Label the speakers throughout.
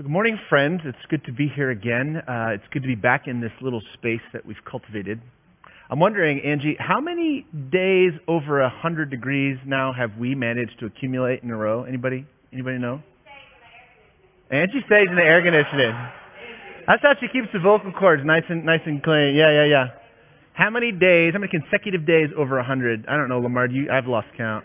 Speaker 1: So, good morning, friends. It's good to be here again. Uh, it's good to be back in this little space that we've cultivated. I'm wondering, Angie, how many days over 100 degrees now have we managed to accumulate in a row? Anybody? Anybody know? Angie stays in the air conditioning. That's how she keeps the vocal cords nice and nice and clean. Yeah, yeah, yeah. How many days? How many consecutive days over 100? I don't know, Lamar. Do you? I've lost count.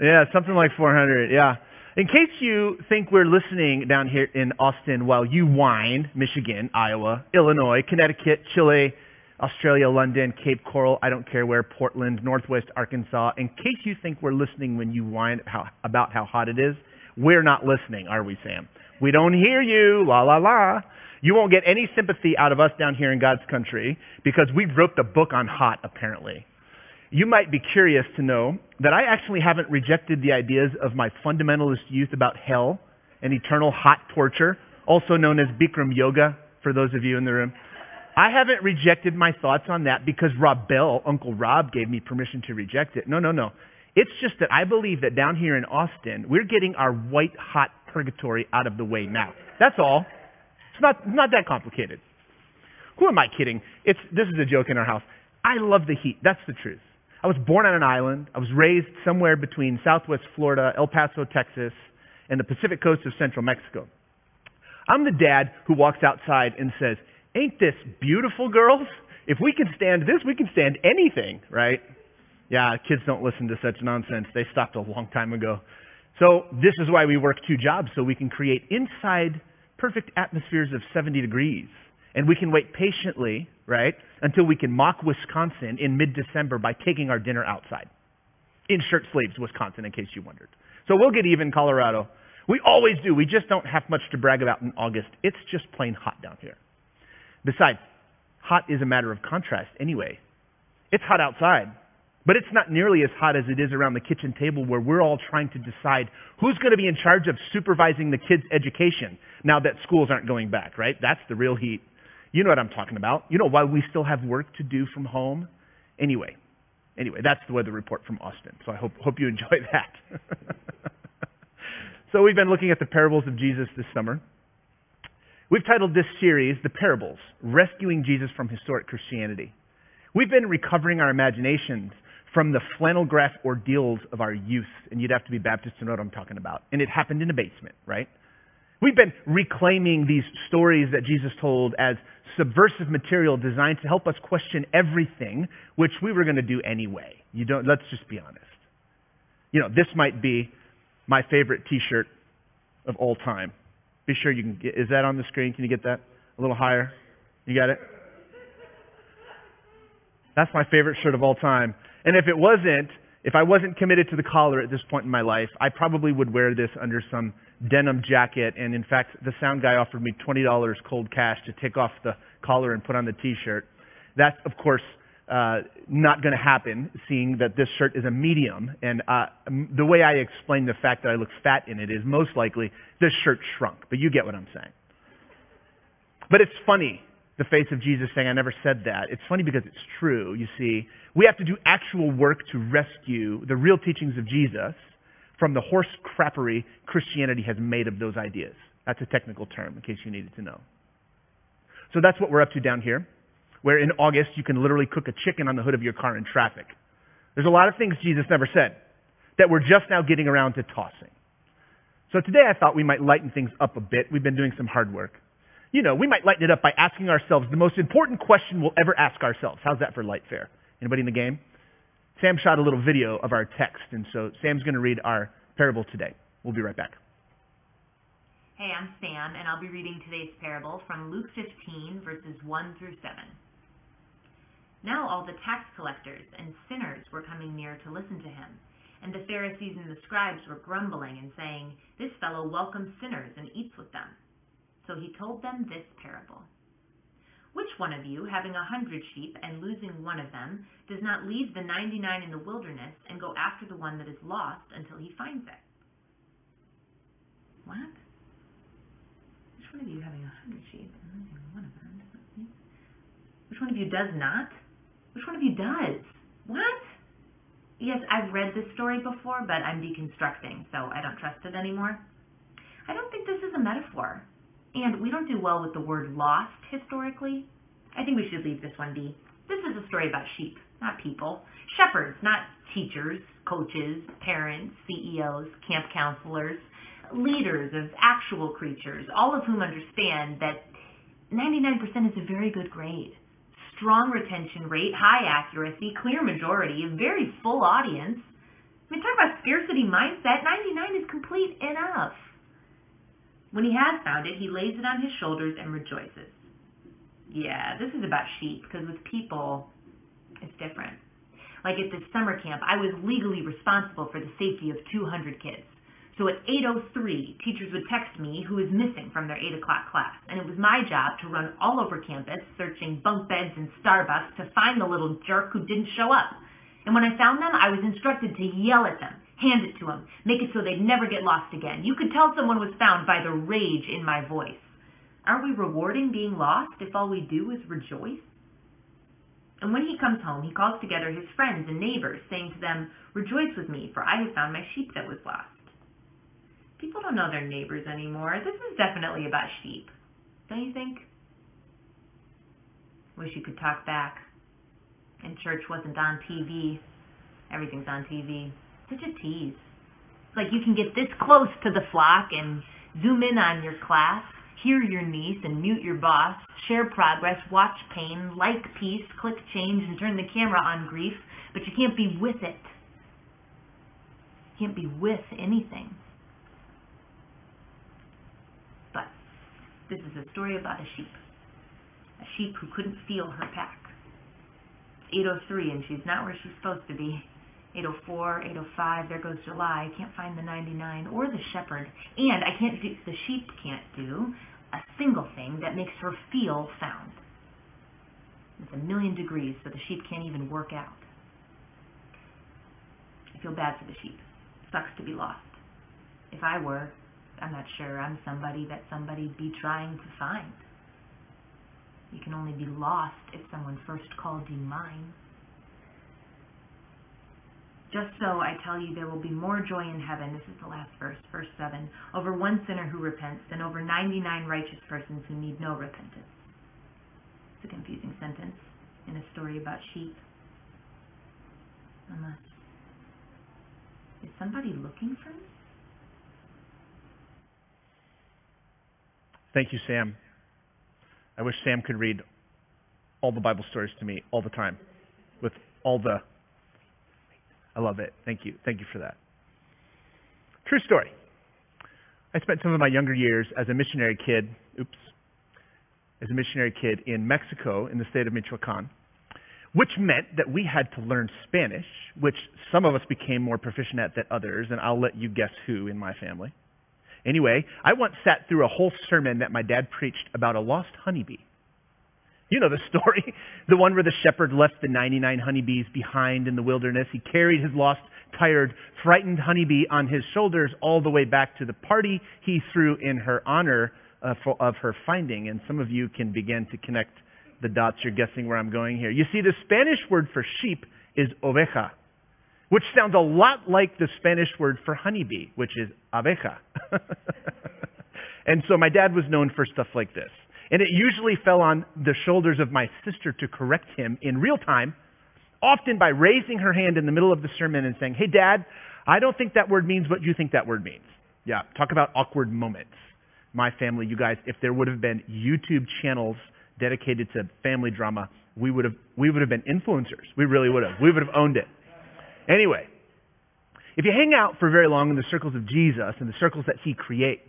Speaker 1: Yeah, something like 400. Yeah. In case you think we're listening down here in Austin while you whine, Michigan, Iowa, Illinois, Connecticut, Chile, Australia, London, Cape Coral, I don't care where, Portland, Northwest Arkansas, in case you think we're listening when you whine about how hot it is, we're not listening, are we, Sam? We don't hear you, la la la. You won't get any sympathy out of us down here in God's country because we wrote the book on hot, apparently. You might be curious to know that I actually haven't rejected the ideas of my fundamentalist youth about hell and eternal hot torture, also known as Bikram yoga, for those of you in the room. I haven't rejected my thoughts on that because Rob Bell, Uncle Rob, gave me permission to reject it. No, no, no. It's just that I believe that down here in Austin, we're getting our white hot purgatory out of the way now. That's all. It's not not that complicated. Who am I kidding? It's this is a joke in our house. I love the heat. That's the truth. I was born on an island. I was raised somewhere between southwest Florida, El Paso, Texas, and the Pacific coast of central Mexico. I'm the dad who walks outside and says, Ain't this beautiful, girls? If we can stand this, we can stand anything, right? Yeah, kids don't listen to such nonsense. They stopped a long time ago. So this is why we work two jobs, so we can create inside perfect atmospheres of 70 degrees. And we can wait patiently, right, until we can mock Wisconsin in mid-December by taking our dinner outside. In shirt sleeves, Wisconsin, in case you wondered. So we'll get even, Colorado. We always do. We just don't have much to brag about in August. It's just plain hot down here. Besides, hot is a matter of contrast anyway. It's hot outside, but it's not nearly as hot as it is around the kitchen table where we're all trying to decide who's going to be in charge of supervising the kids' education now that schools aren't going back, right? That's the real heat. You know what I'm talking about. You know why we still have work to do from home. Anyway, anyway, that's the weather report from Austin. So I hope hope you enjoy that. so we've been looking at the parables of Jesus this summer. We've titled this series The Parables, Rescuing Jesus from Historic Christianity. We've been recovering our imaginations from the flannel graph ordeals of our youth, and you'd have to be Baptist to know what I'm talking about. And it happened in a basement, right? We've been reclaiming these stories that Jesus told as subversive material designed to help us question everything, which we were going to do anyway. You don't, let's just be honest. You know, this might be my favorite t-shirt of all time. Be sure you can get, is that on the screen? Can you get that a little higher? You got it? That's my favorite shirt of all time. And if it wasn't, if I wasn't committed to the collar at this point in my life, I probably would wear this under some denim jacket. And in fact, the sound guy offered me $20 cold cash to take off the collar and put on the t-shirt. That's, of course, uh, not going to happen, seeing that this shirt is a medium. And uh, the way I explain the fact that I look fat in it is most likely this shirt shrunk. But you get what I'm saying. But it's funny, the face of Jesus saying, I never said that. It's funny because it's true. You see, we have to do actual work to rescue the real teachings of Jesus from the horse crappery Christianity has made of those ideas. That's a technical term, in case you needed to know. So that's what we're up to down here, where in August you can literally cook a chicken on the hood of your car in traffic. There's a lot of things Jesus never said that we're just now getting around to tossing. So today I thought we might lighten things up a bit. We've been doing some hard work. You know, we might lighten it up by asking ourselves the most important question we'll ever ask ourselves. How's that for light fare? Anybody in the game? Sam shot a little video of our text, and so Sam's going to read our parable today. We'll be right back.
Speaker 2: Hey, I'm Sam, and I'll be reading today's parable from Luke 15, verses 1 through 7. Now all the tax collectors and sinners were coming near to listen to him. And the Pharisees and the scribes were grumbling and saying, This fellow welcomes sinners and eats with them. So he told them this parable. Which one of you, having a hundred sheep and losing one of them, does not leave the ninety nine in the wilderness and go after the one that is lost until he finds it? What? Which one of you, having a hundred sheep and losing one of them? Which one of you does not? Which one of you does? What? Yes, I've read this story before, but I'm deconstructing, so I don't trust it anymore. I don't think this is a metaphor. And we don't do well with the word lost historically. I think we should leave this one be. This is a story about sheep, not people. Shepherds, not teachers, coaches, parents, CEOs, camp counselors, leaders of actual creatures, all of whom understand that 99% is a very good grade. Strong retention rate, high accuracy, clear majority, a very full audience. I mean, talk about scarcity mindset. 99 is complete enough. When he has found it, he lays it on his shoulders and rejoices. Yeah, this is about sheep, because with people, it's different. Like at this summer camp, I was legally responsible for the safety of 200 kids. So at 8.03, teachers would text me who was missing from their 8 o'clock class, and it was my job to run all over campus, searching bunk beds and Starbucks to find the little jerk who didn't show up. And when I found them, I was instructed to yell at them, hand it to them, make it so they'd never get lost again. You could tell someone was found by the rage in my voice. Aren't we rewarding being lost if all we do is rejoice? And when he comes home, he calls together his friends and neighbors, saying to them, Rejoice with me, for I have found my sheep that was lost. People don't know their neighbors anymore. This is definitely about sheep. Don't you think? Wish you could talk back. And church wasn't on TV. Everything's on TV. Such a tease. Like you can get this close to the flock and zoom in on your class, hear your niece and mute your boss, share progress, watch pain, like peace, click change, and turn the camera on grief, but you can't be with it. You can't be with anything. But this is a story about a sheep. A sheep who couldn't feel her pack. It's 803 and she's not where she's supposed to be. 804, 805, there goes July. I can't find the 99 or the shepherd. And I can't do, the sheep can't do a single thing that makes her feel found. It's a million degrees, so the sheep can't even work out. I feel bad for the sheep. Sucks to be lost. If I were, I'm not sure I'm somebody that somebody'd be trying to find. You can only be lost if someone first called you mine. Just so I tell you, there will be more joy in heaven. This is the last verse, verse 7. Over one sinner who repents than over 99 righteous persons who need no repentance. It's a confusing sentence in a story about sheep. Unless. Is somebody looking for me?
Speaker 1: Thank you, Sam. I wish Sam could read all the Bible stories to me all the time with all the. I love it. Thank you. Thank you for that. True story. I spent some of my younger years as a missionary kid, oops, as a missionary kid in Mexico in the state of Michoacan, which meant that we had to learn Spanish, which some of us became more proficient at than others, and I'll let you guess who in my family. Anyway, I once sat through a whole sermon that my dad preached about a lost honeybee. You know the story. The one where the shepherd left the 99 honeybees behind in the wilderness. He carried his lost, tired, frightened honeybee on his shoulders all the way back to the party he threw in her honor uh, of her finding. And some of you can begin to connect the dots. You're guessing where I'm going here. You see, the Spanish word for sheep is oveja which sounds a lot like the Spanish word for honeybee, which is abeja. and so my dad was known for stuff like this. And it usually fell on the shoulders of my sister to correct him in real time, often by raising her hand in the middle of the sermon and saying, Hey, Dad, I don't think that word means what you think that word means. Yeah, talk about awkward moments. My family, you guys, if there would have been YouTube channels dedicated to family drama, we would have we would have been influencers. We really would have. We would have owned it. Anyway, if you hang out for very long in the circles of Jesus and the circles that he creates,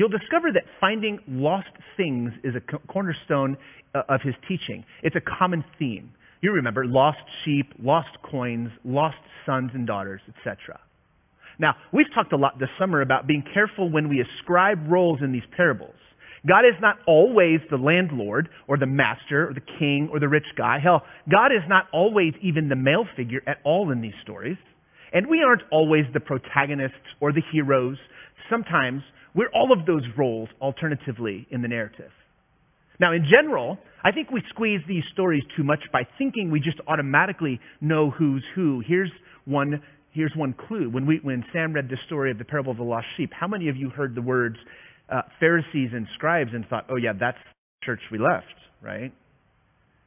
Speaker 1: you'll discover that finding lost things is a cornerstone uh, of his teaching. It's a common theme. You remember lost sheep, lost coins, lost sons and daughters, etc. Now, we've talked a lot this summer about being careful when we ascribe roles in these parables. God is not always the landlord or the master or the king or the rich guy. Hell, God is not always even the male figure at all in these stories. And we aren't always the protagonists or the heroes. Sometimes we're all of those roles alternatively in the narrative. Now, in general, I think we squeeze these stories too much by thinking we just automatically know who's who. Here's one, here's one clue. When, we, when Sam read the story of the parable of the lost sheep, how many of you heard the words, uh, Pharisees and scribes and thought, oh, yeah, that's the church we left, right?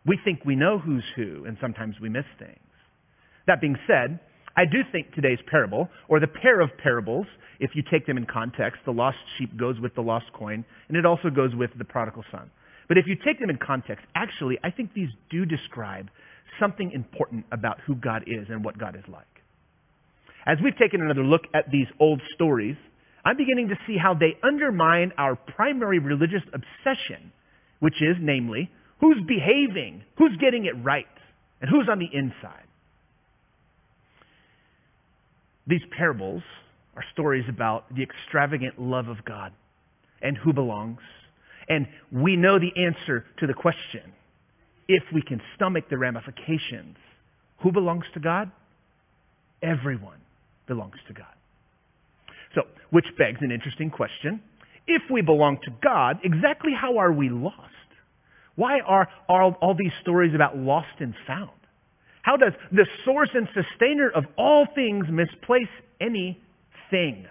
Speaker 1: We think we know who's who, and sometimes we miss things. That being said, I do think today's parable, or the pair of parables, if you take them in context, the lost sheep goes with the lost coin, and it also goes with the prodigal son. But if you take them in context, actually, I think these do describe something important about who God is and what God is like. As we've taken another look at these old stories, I'm beginning to see how they undermine our primary religious obsession, which is, namely, who's behaving, who's getting it right, and who's on the inside. These parables are stories about the extravagant love of God and who belongs. And we know the answer to the question if we can stomach the ramifications. Who belongs to God? Everyone belongs to God. So, which begs an interesting question. If we belong to God, exactly how are we lost? Why are all, all these stories about lost and found? How does the source and sustainer of all things misplace anything?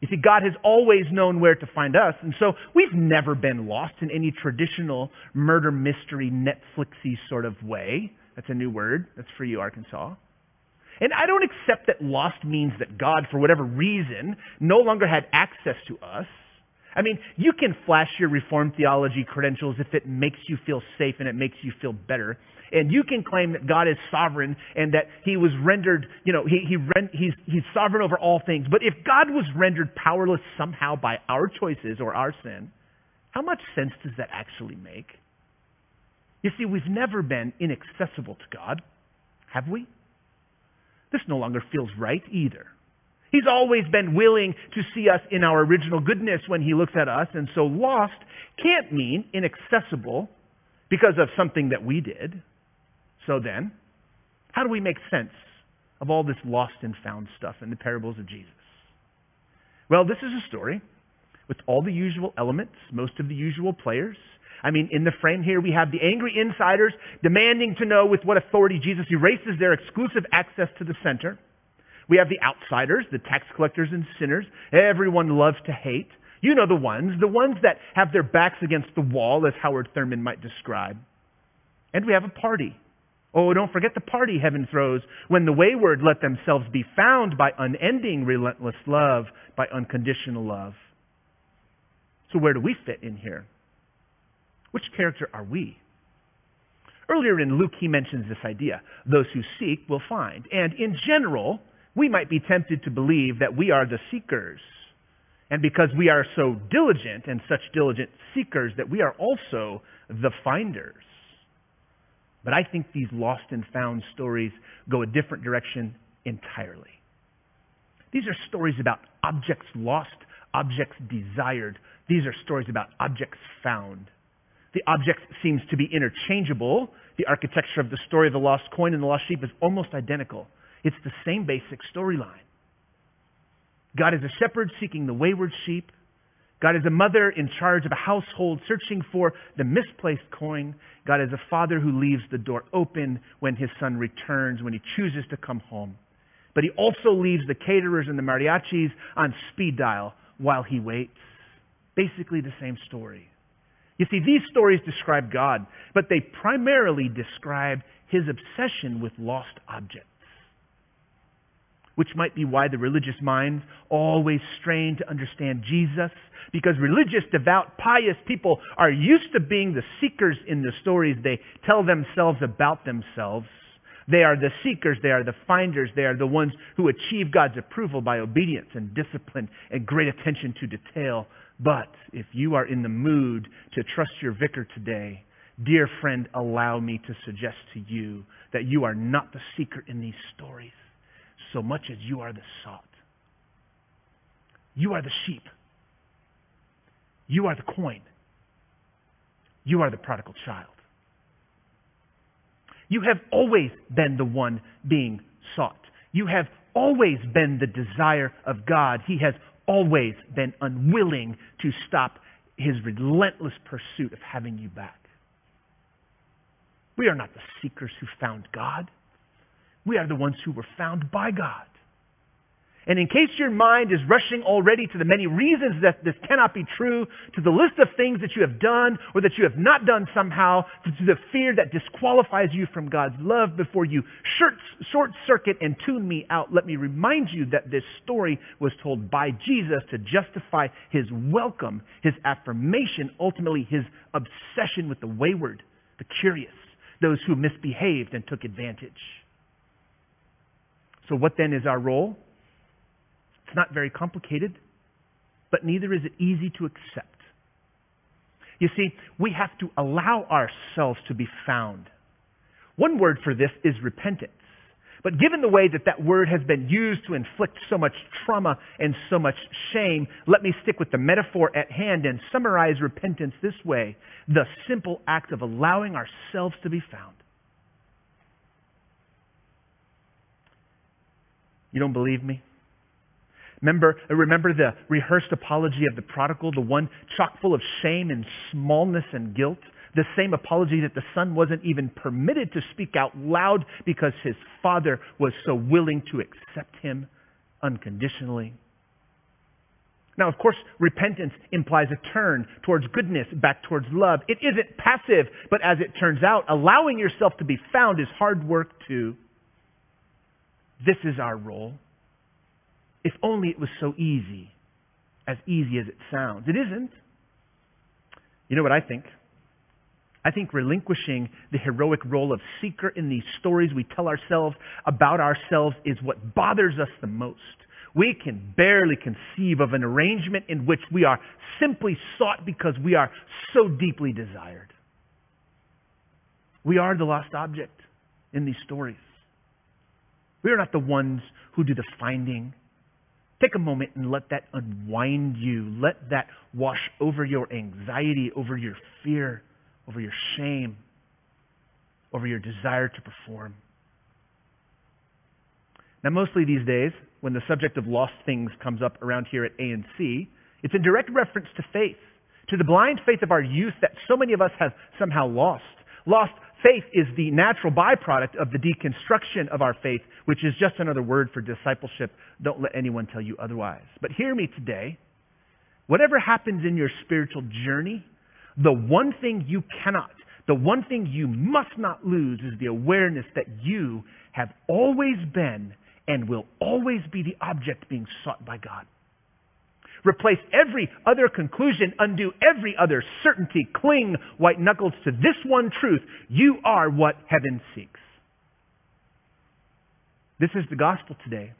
Speaker 1: You see, God has always known where to find us, and so we've never been lost in any traditional murder mystery Netflixy sort of way. That's a new word. That's for you, Arkansas. And I don't accept that lost means that God, for whatever reason, no longer had access to us. I mean, you can flash your Reformed theology credentials if it makes you feel safe and it makes you feel better. And you can claim that God is sovereign and that He was rendered, you know, he, he he's, he's sovereign over all things. But if God was rendered powerless somehow by our choices or our sin, how much sense does that actually make? You see, we've never been inaccessible to God, have we? This no longer feels right either. He's always been willing to see us in our original goodness when he looks at us, and so lost can't mean inaccessible because of something that we did. So then, how do we make sense of all this lost and found stuff in the parables of Jesus? Well, this is a story with all the usual elements, most of the usual players. I mean, in the frame here, we have the angry insiders demanding to know with what authority Jesus erases their exclusive access to the center. We have the outsiders, the tax collectors and sinners, everyone loves to hate. You know the ones, the ones that have their backs against the wall, as Howard Thurman might describe. And we have a party. Oh, don't forget the party heaven throws when the wayward let themselves be found by unending, relentless love, by unconditional love. So, where do we fit in here? Which character are we? Earlier in Luke, he mentions this idea those who seek will find. And in general, we might be tempted to believe that we are the seekers. And because we are so diligent and such diligent seekers, that we are also the finders. But I think these lost and found stories go a different direction entirely. These are stories about objects lost, objects desired. These are stories about objects found. The object seems to be interchangeable. The architecture of the story of the lost coin and the lost sheep is almost identical. It's the same basic storyline. God is a shepherd seeking the wayward sheep. God is a mother in charge of a household searching for the misplaced coin. God is a father who leaves the door open when his son returns, when he chooses to come home. But he also leaves the caterers and the mariachis on speed dial while he waits. Basically the same story. You see, these stories describe God, but they primarily describe his obsession with lost objects which might be why the religious minds always strain to understand Jesus, because religious, devout, pious people are used to being the seekers in the stories they tell themselves about themselves. They are the seekers, they are the finders, they are the ones who achieve God's approval by obedience and discipline and great attention to detail. But if you are in the mood to trust your vicar today, dear friend, allow me to suggest to you that you are not the seeker in these stories so much as you are the salt. You are the sheep. You are the coin. You are the prodigal child. You have always been the one being sought. You have always been the desire of God. He has always been unwilling to stop his relentless pursuit of having you back. We are not the seekers who found God. We are the ones who were found by God. And in case your mind is rushing already to the many reasons that this cannot be true, to the list of things that you have done or that you have not done somehow, to the fear that disqualifies you from God's love before you short circuit and tune me out, let me remind you that this story was told by Jesus to justify his welcome, his affirmation, ultimately his obsession with the wayward, the curious, those who misbehaved and took advantage. So, what then is our role? It's not very complicated, but neither is it easy to accept. You see, we have to allow ourselves to be found. One word for this is repentance. But given the way that that word has been used to inflict so much trauma and so much shame, let me stick with the metaphor at hand and summarize repentance this way the simple act of allowing ourselves to be found. You don't believe me? Remember, uh, remember the rehearsed apology of the prodigal, the one chock full of shame and smallness and guilt? The same apology that the son wasn't even permitted to speak out loud because his father was so willing to accept him unconditionally. Now, of course, repentance implies a turn towards goodness, back towards love. It isn't passive, but as it turns out, allowing yourself to be found is hard work too. This is our role. If only it was so easy, as easy as it sounds. It isn't. You know what I think? I think relinquishing the heroic role of seeker in these stories we tell ourselves about ourselves is what bothers us the most. We can barely conceive of an arrangement in which we are simply sought because we are so deeply desired. We are the lost object in these stories. We are not the ones who do the finding. Take a moment and let that unwind you. Let that wash over your anxiety, over your fear, over your shame, over your desire to perform. Now, mostly these days, when the subject of lost things comes up around here at ANC, it's in direct reference to faith, to the blind faith of our youth that so many of us have somehow lost. Lost faith is the natural byproduct of the deconstruction of our faith, which is just another word for discipleship. Don't let anyone tell you otherwise. But hear me today. Whatever happens in your spiritual journey, the one thing you cannot, the one thing you must not lose is the awareness that you have always been and will always be the object being sought by God. Replace every other conclusion, undo every other certainty, cling white knuckles to this one truth. You are what heaven seeks. This is the gospel today.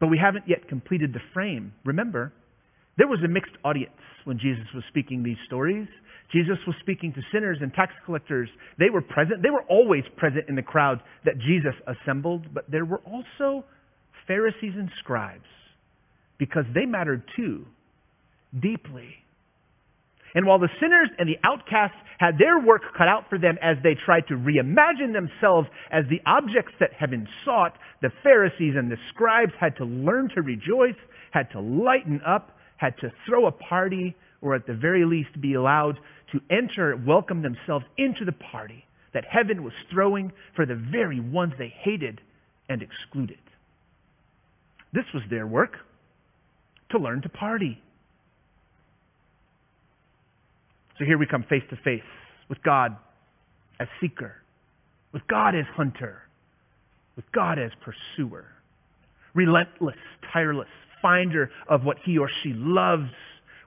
Speaker 1: But we haven't yet completed the frame. Remember, there was a mixed audience when Jesus was speaking these stories. Jesus was speaking to sinners and tax collectors. They were present. They were always present in the crowd that Jesus assembled, but there were also Pharisees and scribes because they mattered too, deeply. And while the sinners and the outcasts had their work cut out for them as they tried to reimagine themselves as the objects that heaven sought, the Pharisees and the scribes had to learn to rejoice, had to lighten up, had to throw a party, or at the very least be allowed to enter, welcome themselves into the party that heaven was throwing for the very ones they hated and excluded. This was their work to learn to party. So here we come face to face with God as seeker, with God as hunter, with God as pursuer, relentless, tireless, finder of what he or she loves.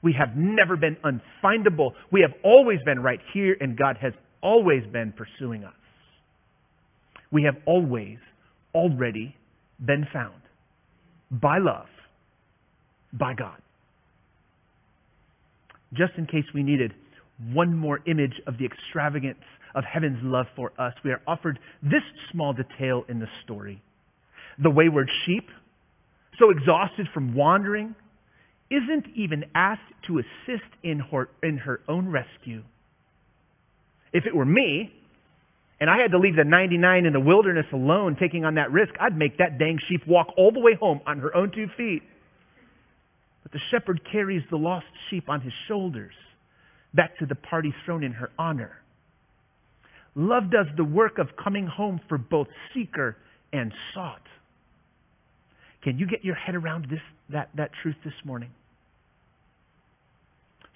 Speaker 1: We have never been unfindable. We have always been right here, and God has always been pursuing us. We have always, already been found by love by God. Just in case we needed one more image of the extravagance of heaven's love for us, we are offered this small detail in the story. The wayward sheep, so exhausted from wandering, isn't even asked to assist in her, in her own rescue. If it were me, and I had to leave the 99 in the wilderness alone taking on that risk, I'd make that dang sheep walk all the way home on her own two feet. But the shepherd carries the lost sheep on his shoulders back to the party thrown in her honor. Love does the work of coming home for both seeker and sought. Can you get your head around this that, that truth this morning?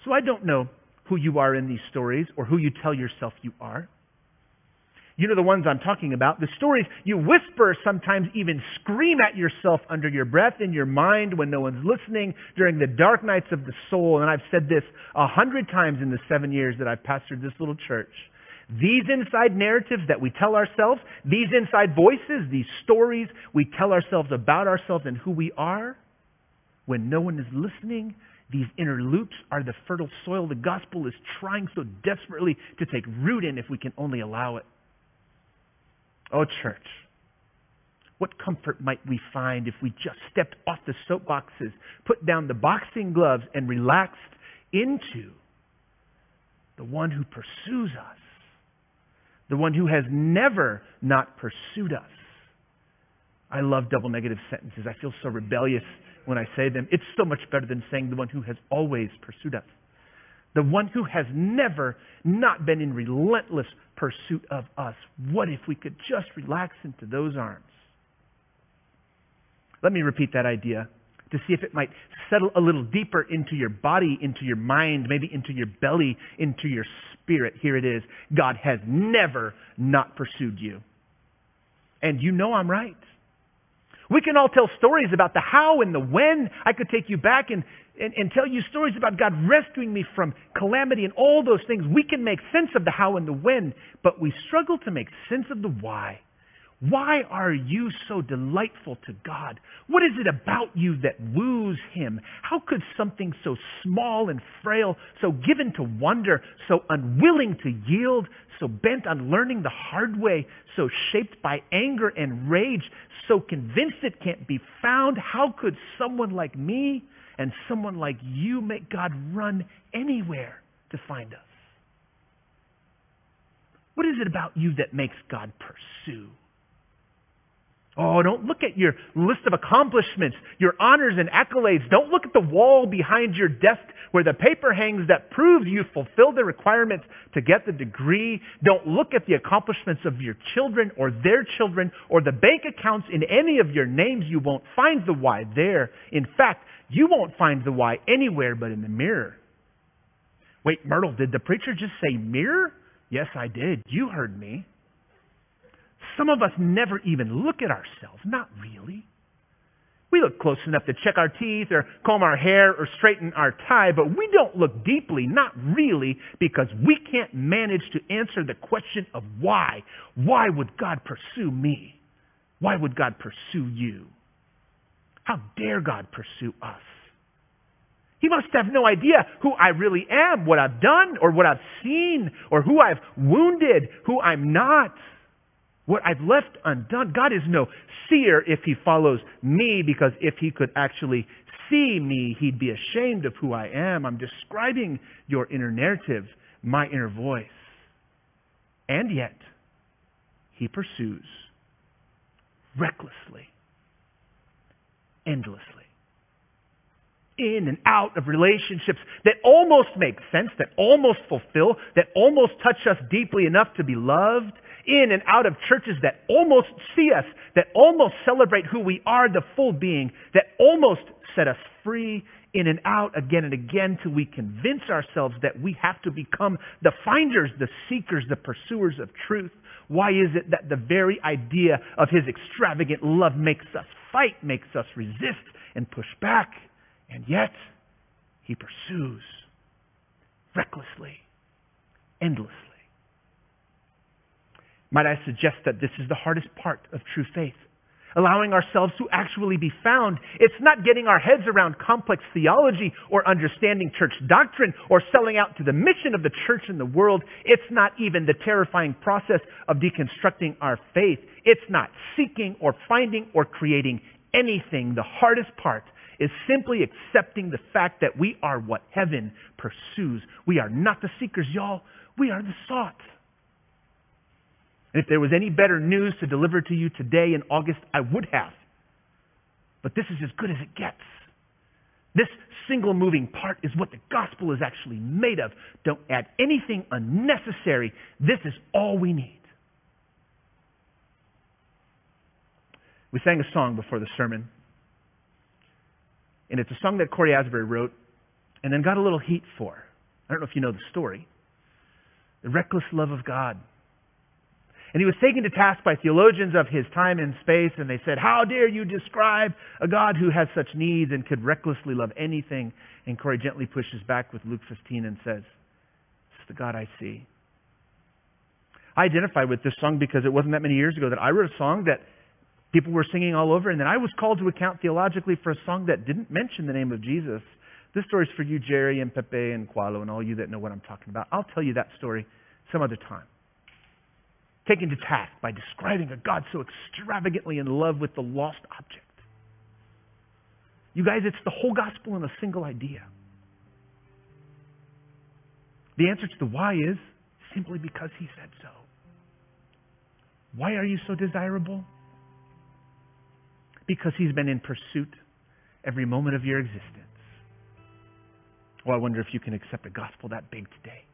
Speaker 1: So I don't know who you are in these stories or who you tell yourself you are. You know the ones I'm talking about. The stories you whisper, sometimes even scream at yourself under your breath in your mind when no one's listening during the dark nights of the soul. And I've said this a hundred times in the seven years that I've pastored this little church. These inside narratives that we tell ourselves, these inside voices, these stories we tell ourselves about ourselves and who we are, when no one is listening, these inner loops are the fertile soil the gospel is trying so desperately to take root in if we can only allow it. Oh, church, what comfort might we find if we just stepped off the soapboxes, put down the boxing gloves, and relaxed into the one who pursues us, the one who has never not pursued us? I love double negative sentences. I feel so rebellious when I say them. It's so much better than saying the one who has always pursued us. The one who has never not been in relentless pursuit of us. What if we could just relax into those arms? Let me repeat that idea to see if it might settle a little deeper into your body, into your mind, maybe into your belly, into your spirit. Here it is. God has never not pursued you. And you know I'm right. We can all tell stories about the how and the when. I could take you back and, and, and, tell you stories about God rescuing me from calamity and all those things. We can make sense of the how and the when, but we struggle to make sense of the why. Why are you so delightful to God? What is it about you that woos Him? How could something so small and frail, so given to wonder, so unwilling to yield, so bent on learning the hard way, so shaped by anger and rage, so convinced it can't be found, how could someone like me and someone like you make God run anywhere to find us? What is it about you that makes God pursue? Oh, don't look at your list of accomplishments, your honors and accolades. Don't look at the wall behind your desk where the paper hangs that proves you fulfilled the requirements to get the degree. Don't look at the accomplishments of your children or their children or the bank accounts in any of your names. You won't find the why there. In fact, you won't find the why anywhere but in the mirror. Wait, Myrtle, did the preacher just say mirror? Yes, I did. You heard me. Some of us never even look at ourselves. Not really. We look close enough to check our teeth or comb our hair or straighten our tie, but we don't look deeply, not really, because we can't manage to answer the question of why. Why would God pursue me? Why would God pursue you? How dare God pursue us? He must have no idea who I really am, what I've done, or what I've seen, or who I've wounded, who I'm not. What I've left undone. God is no seer if he follows me, because if he could actually see me, he'd be ashamed of who I am. I'm describing your inner narrative, my inner voice. And yet, he pursues recklessly, endlessly. In and out of relationships that almost make sense, that almost fulfill, that almost touch us deeply enough to be loved, in and out of churches that almost see us, that almost celebrate who we are, the full being, that almost set us free in and out again and again till we convince ourselves that we have to become the finders, the seekers, the pursuers of truth. Why is it that the very idea of His extravagant love makes us fight, makes us resist and push back? And yet, He pursues recklessly, endlessly. Might I suggest that this is the hardest part of true faith? Allowing ourselves to actually be found. It's not getting our heads around complex theology or understanding church doctrine or selling out to the mission of the church in the world. It's not even the terrifying process of deconstructing our faith. It's not seeking or finding or creating anything. The hardest part is simply accepting the fact that we are what heaven pursues. We are not the seekers, y'all. We are the sought. And if there was any better news to deliver to you today in August, I would have. But this is as good as it gets. This single moving part is what the gospel is actually made of. Don't add anything unnecessary. This is all we need. We sang a song before the sermon. And it's a song that Cory Asbury wrote and then got a little heat for. I don't know if you know the story. The reckless love of God. And he was taken to task by theologians of his time and space, and they said, How dare you describe a God who has such needs and could recklessly love anything? And Cory gently pushes back with Luke 15 and says, This is the God I see. I identify with this song because it wasn't that many years ago that I wrote a song that people were singing all over, and then I was called to account theologically for a song that didn't mention the name of Jesus. This story's for you, Jerry and Pepe and Qualo, and all you that know what I'm talking about. I'll tell you that story some other time taken to task by describing a God so extravagantly in love with the lost object. You guys, it's the whole gospel in a single idea. The answer to the why is simply because he said so. Why are you so desirable? Because he's been in pursuit every moment of your existence. Well, I wonder if you can accept a gospel that big today.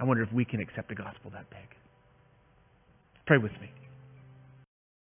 Speaker 1: I wonder if we can accept a gospel that big. Pray with me.